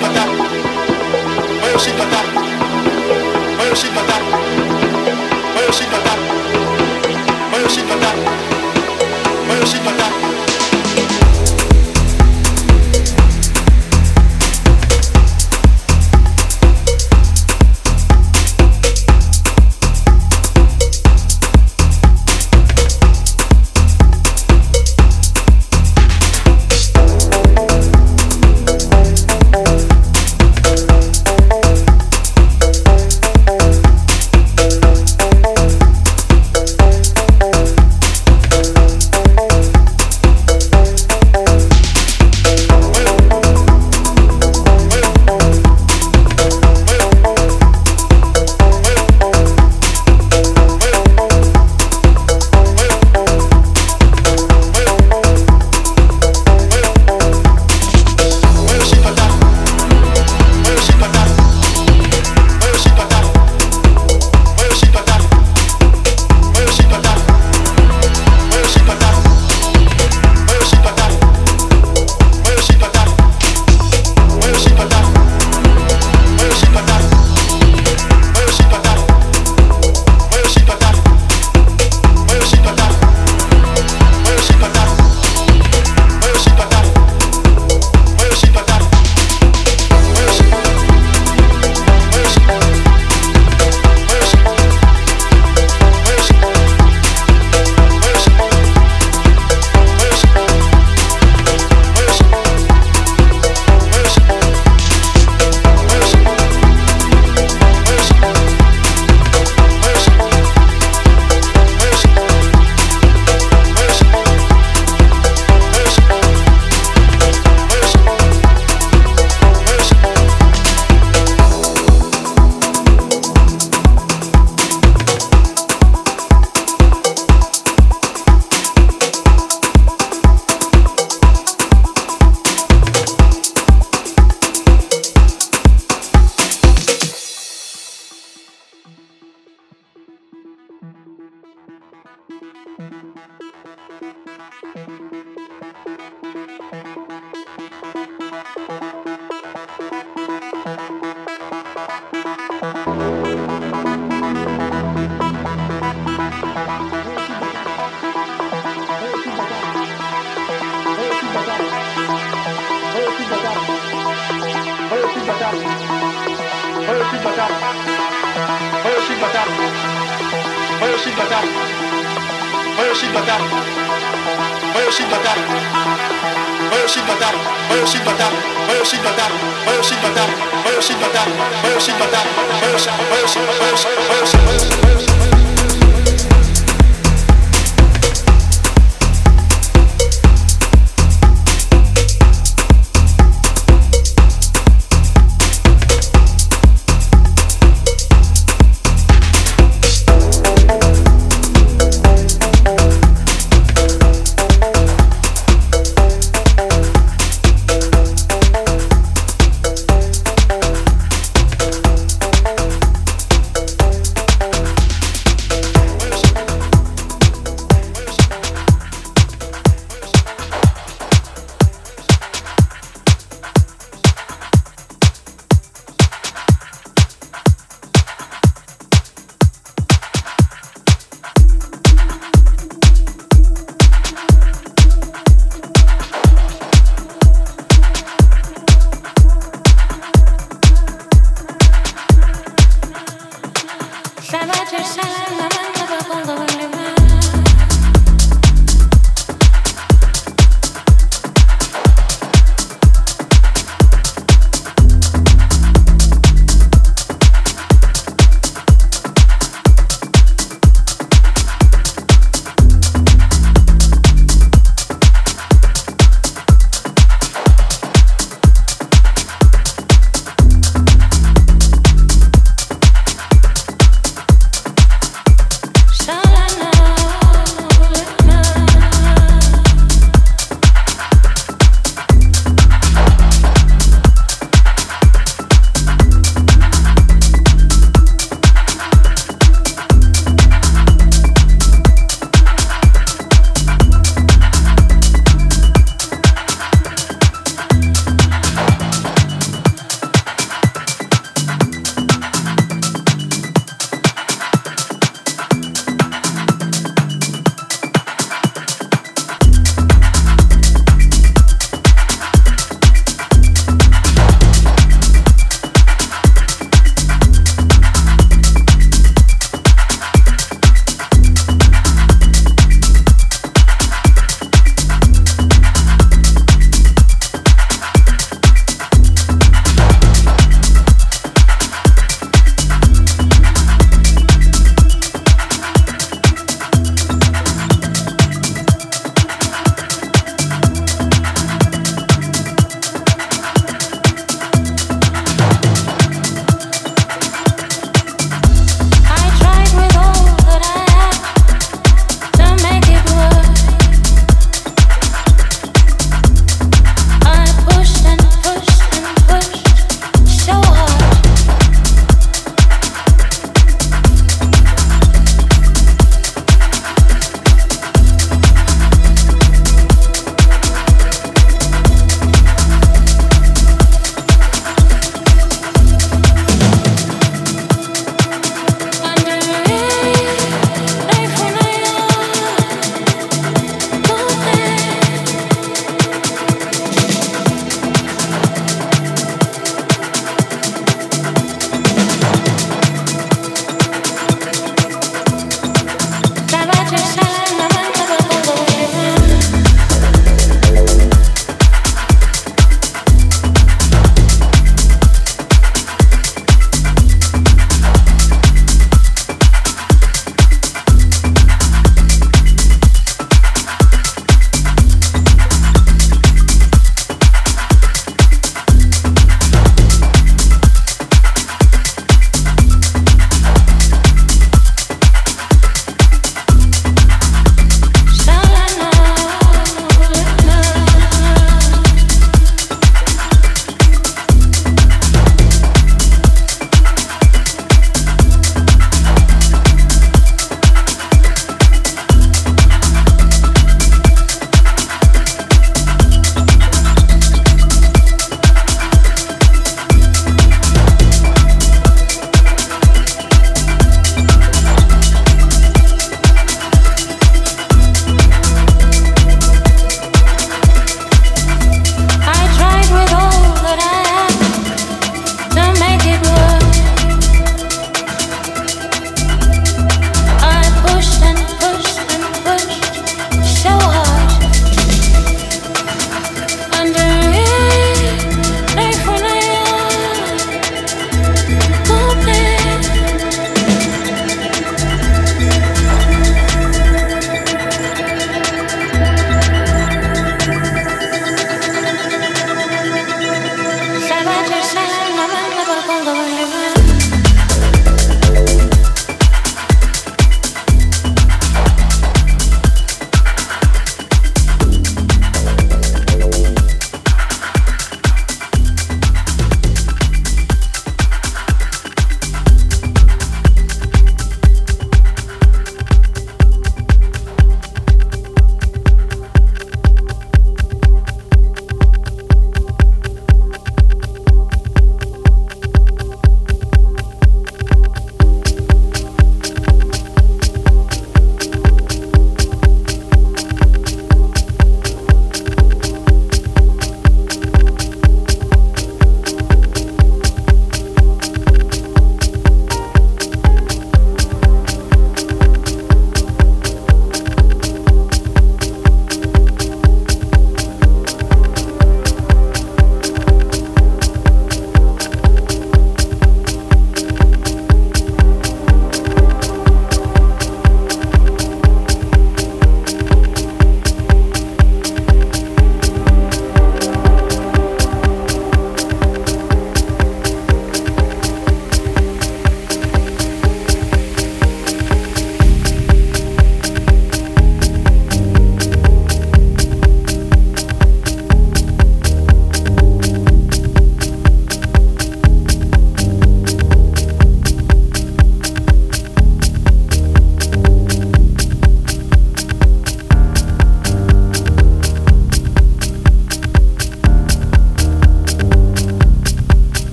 Sama cię